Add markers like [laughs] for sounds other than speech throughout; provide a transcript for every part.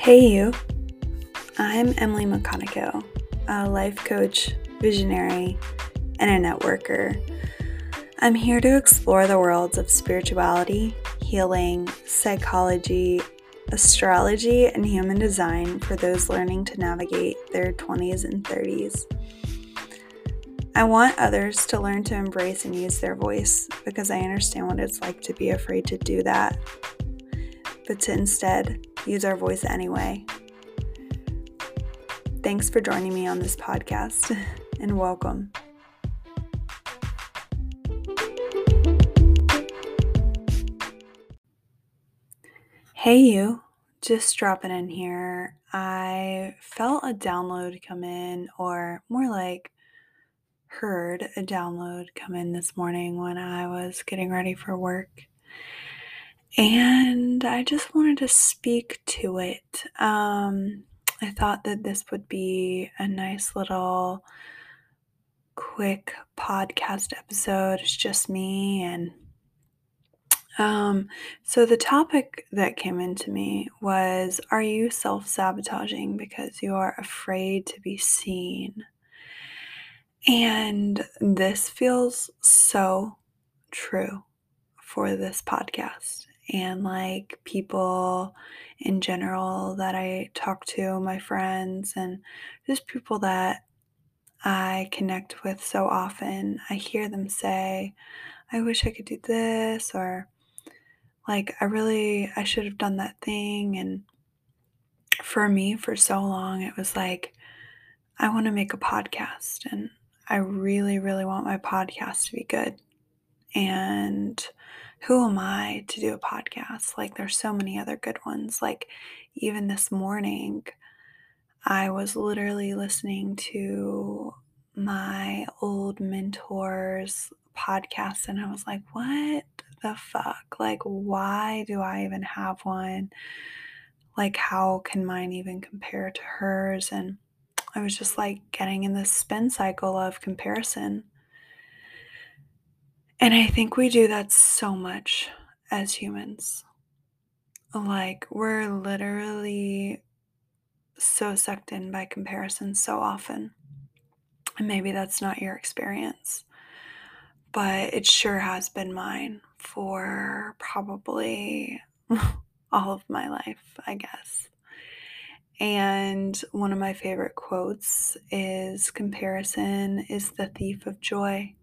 Hey, you. I'm Emily McConaughey, a life coach, visionary, and a networker. I'm here to explore the worlds of spirituality, healing, psychology, astrology, and human design for those learning to navigate their 20s and 30s. I want others to learn to embrace and use their voice because I understand what it's like to be afraid to do that, but to instead use our voice anyway. Thanks for joining me on this podcast [laughs] and welcome. Hey, you, just dropping in here. I felt a download come in, or more like heard a download come in this morning when I was getting ready for work. And I just wanted to speak to it. Um, I thought that this would be a nice little quick podcast episode. It's just me and um, so the topic that came into me was Are you self sabotaging because you are afraid to be seen? And this feels so true for this podcast and like people in general that I talk to, my friends, and just people that I connect with so often. I hear them say, I wish I could do this, or like, I really, I should have done that thing. And for me, for so long, it was like, I want to make a podcast and I really, really want my podcast to be good. And who am I to do a podcast? Like, there's so many other good ones. Like, even this morning, I was literally listening to my old mentor's podcast, and I was like, what the fuck? Like, why do I even have one? Like, how can mine even compare to hers? And I was just like getting in this spin cycle of comparison. And I think we do that so much as humans. Like, we're literally so sucked in by comparison so often. And maybe that's not your experience, but it sure has been mine for probably [laughs] all of my life, I guess. And one of my favorite quotes is Comparison is the thief of joy.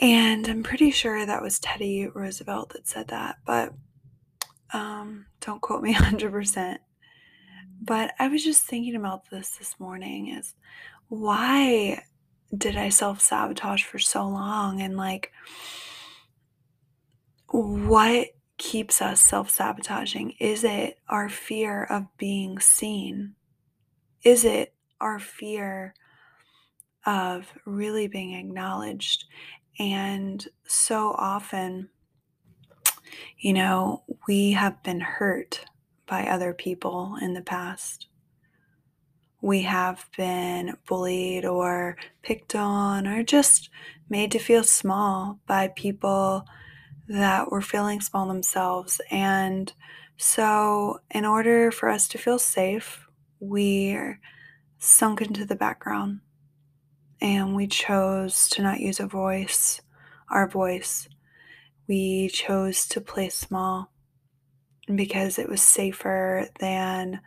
And I'm pretty sure that was Teddy Roosevelt that said that, but um, don't quote me [laughs] 100%. But I was just thinking about this this morning is why did I self sabotage for so long? And like, what keeps us self sabotaging? Is it our fear of being seen? Is it our fear of really being acknowledged? And so often, you know, we have been hurt by other people in the past. We have been bullied or picked on or just made to feel small by people that were feeling small themselves. And so, in order for us to feel safe, we're sunk into the background and we chose to not use a voice, our voice. We chose to play small because it was safer than,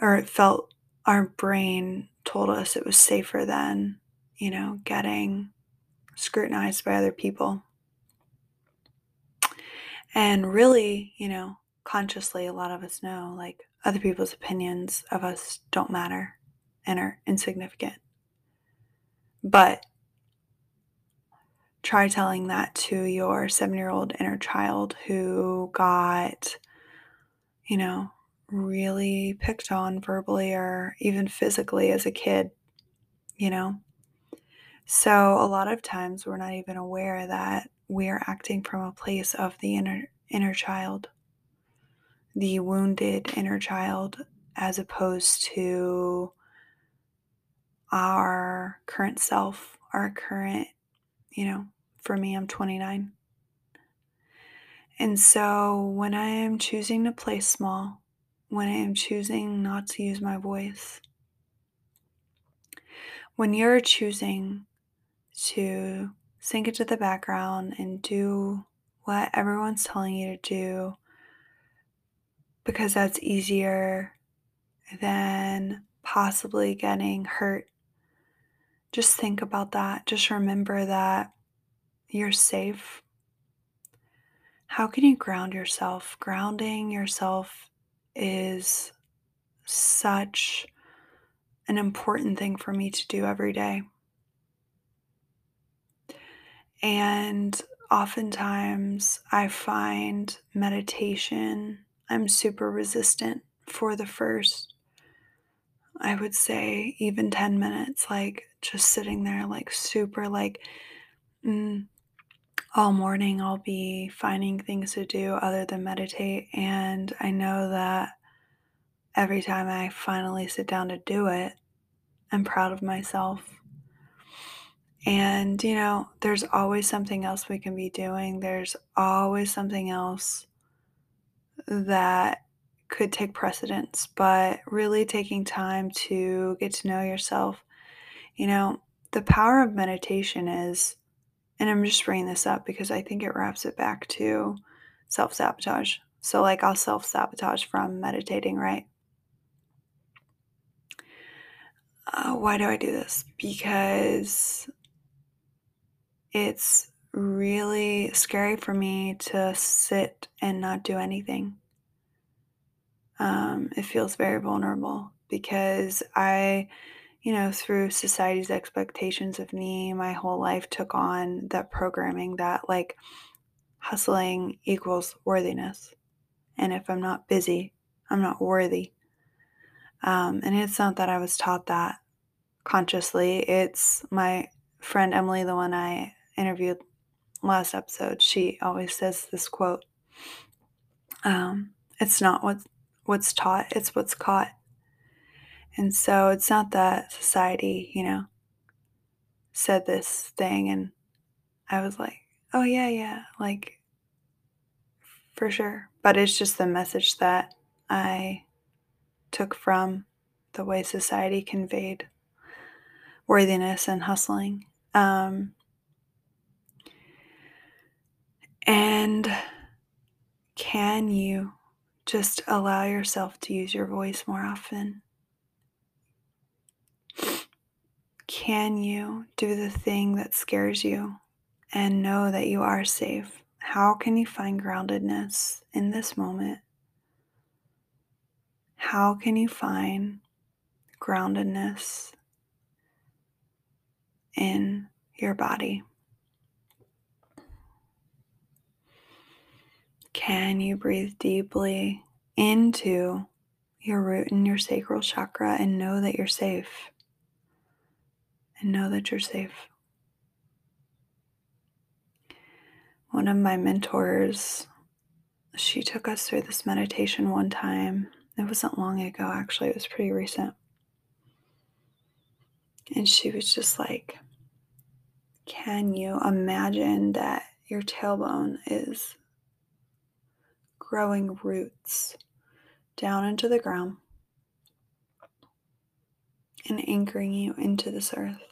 or it felt our brain told us it was safer than, you know, getting scrutinized by other people. And really, you know, consciously, a lot of us know like other people's opinions of us don't matter and are insignificant. But try telling that to your seven year old inner child who got, you know, really picked on verbally or even physically as a kid, you know? So, a lot of times we're not even aware that we are acting from a place of the inner inner child, the wounded inner child, as opposed to our current self, our current, you know, for me, I'm 29. And so when I am choosing to play small, when I am choosing not to use my voice. When you're choosing to sink into the background and do what everyone's telling you to do because that's easier than possibly getting hurt. Just think about that. Just remember that you're safe. How can you ground yourself? Grounding yourself is such an important thing for me to do every day. And oftentimes I find meditation, I'm super resistant for the first, I would say, even 10 minutes, like just sitting there, like super, like, mm, all morning I'll be finding things to do other than meditate. And I know that every time I finally sit down to do it, I'm proud of myself. And, you know, there's always something else we can be doing. There's always something else that could take precedence, but really taking time to get to know yourself. You know, the power of meditation is, and I'm just bringing this up because I think it wraps it back to self sabotage. So, like, I'll self sabotage from meditating, right? Uh, why do I do this? Because it's really scary for me to sit and not do anything. Um, it feels very vulnerable because I, you know, through society's expectations of me, my whole life took on that programming that like hustling equals worthiness. And if I'm not busy, I'm not worthy. Um, and it's not that I was taught that consciously. It's my friend Emily, the one I interviewed last episode, she always says this quote um, It's not what, what's taught, it's what's caught. And so it's not that society, you know, said this thing and I was like, oh, yeah, yeah, like for sure. But it's just the message that I took from the way society conveyed worthiness and hustling. Um, and can you just allow yourself to use your voice more often? Can you do the thing that scares you and know that you are safe? How can you find groundedness in this moment? How can you find groundedness in your body? Can you breathe deeply into your root and your sacral chakra and know that you're safe? And know that you're safe. One of my mentors, she took us through this meditation one time. It wasn't long ago, actually, it was pretty recent. And she was just like, Can you imagine that your tailbone is growing roots down into the ground and anchoring you into this earth.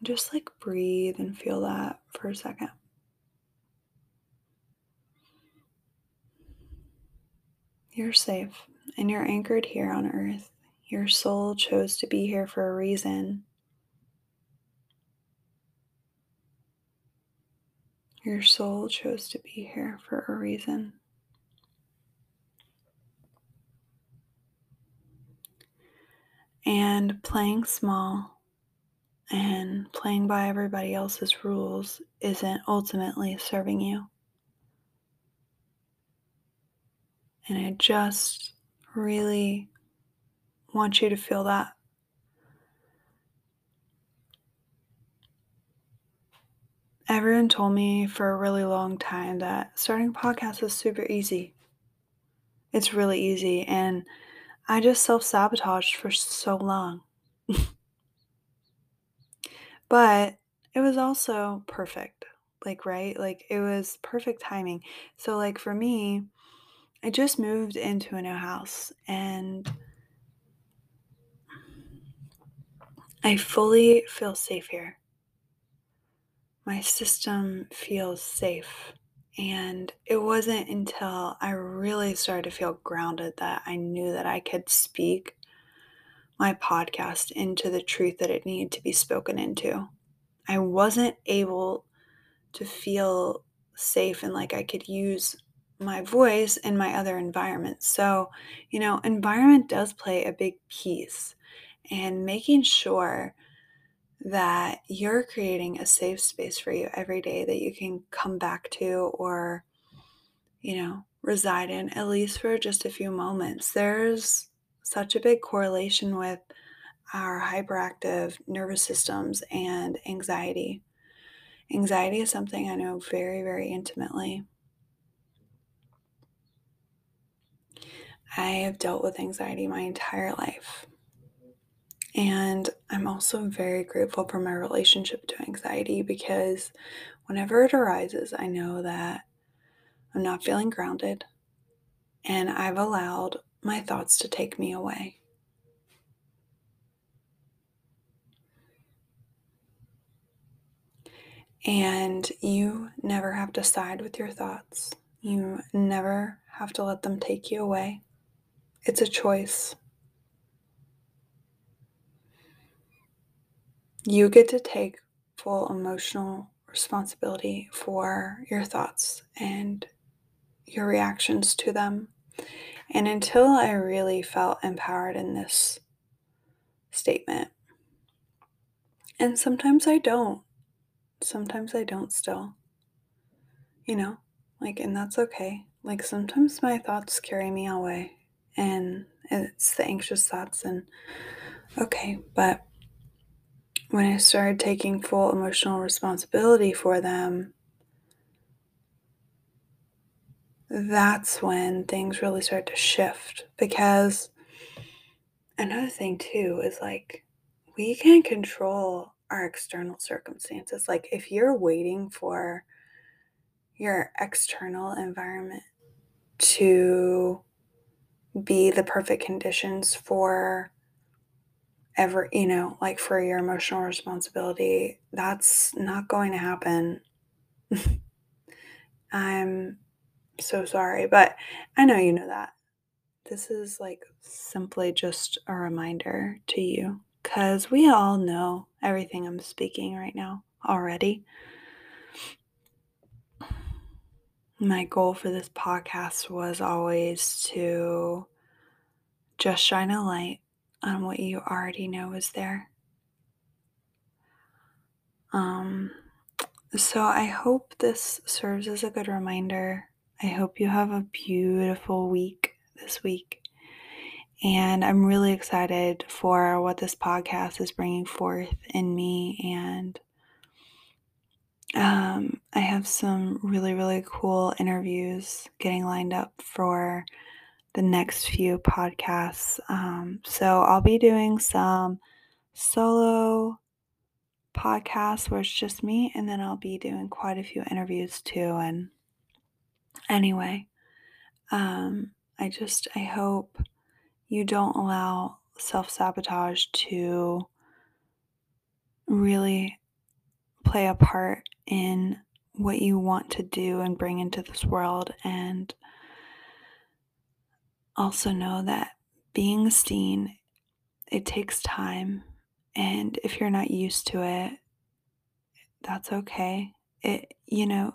Just like breathe and feel that for a second. You're safe and you're anchored here on earth. Your soul chose to be here for a reason. Your soul chose to be here for a reason. And playing small and playing by everybody else's rules isn't ultimately serving you. And I just really want you to feel that Everyone told me for a really long time that starting a podcast is super easy. It's really easy. And I just self sabotaged for so long. [laughs] but it was also perfect. like right like it was perfect timing so like for me i just moved into a new house and i fully feel safe here my system feels safe and it wasn't until i really started to feel grounded that i knew that i could speak my podcast into the truth that it needed to be spoken into i wasn't able to feel safe and like I could use my voice in my other environments. So, you know, environment does play a big piece and making sure that you're creating a safe space for you every day that you can come back to or, you know, reside in at least for just a few moments. There's such a big correlation with our hyperactive nervous systems and anxiety. Anxiety is something I know very, very intimately. I have dealt with anxiety my entire life. And I'm also very grateful for my relationship to anxiety because whenever it arises, I know that I'm not feeling grounded and I've allowed my thoughts to take me away. And you never have to side with your thoughts. You never have to let them take you away. It's a choice. You get to take full emotional responsibility for your thoughts and your reactions to them. And until I really felt empowered in this statement, and sometimes I don't, sometimes I don't still. You know, like, and that's okay. Like, sometimes my thoughts carry me away, and it's the anxious thoughts, and okay, but when I started taking full emotional responsibility for them, that's when things really start to shift. Because another thing, too, is like we can't control our external circumstances. Like if you're waiting for your external environment to be the perfect conditions for ever, you know, like for your emotional responsibility, that's not going to happen. [laughs] I'm so sorry, but I know you know that. This is like simply just a reminder to you because we all know everything I'm speaking right now already. My goal for this podcast was always to just shine a light on what you already know is there. Um, so I hope this serves as a good reminder. I hope you have a beautiful week this week. And I'm really excited for what this podcast is bringing forth in me. And um, I have some really, really cool interviews getting lined up for the next few podcasts. Um, so I'll be doing some solo podcasts where it's just me, and then I'll be doing quite a few interviews too. And anyway, um, I just, I hope you don't allow self sabotage to really play a part in what you want to do and bring into this world. And also know that being seen, it takes time. And if you're not used to it, that's okay. It, you know,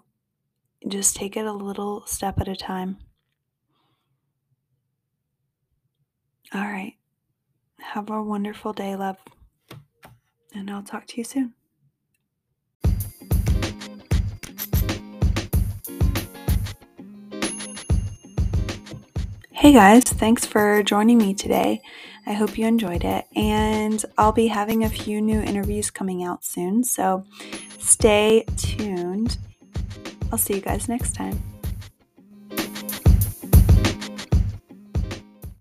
just take it a little step at a time. All right. Have a wonderful day, love. And I'll talk to you soon. Hey guys, thanks for joining me today. I hope you enjoyed it. And I'll be having a few new interviews coming out soon. So stay tuned. I'll see you guys next time.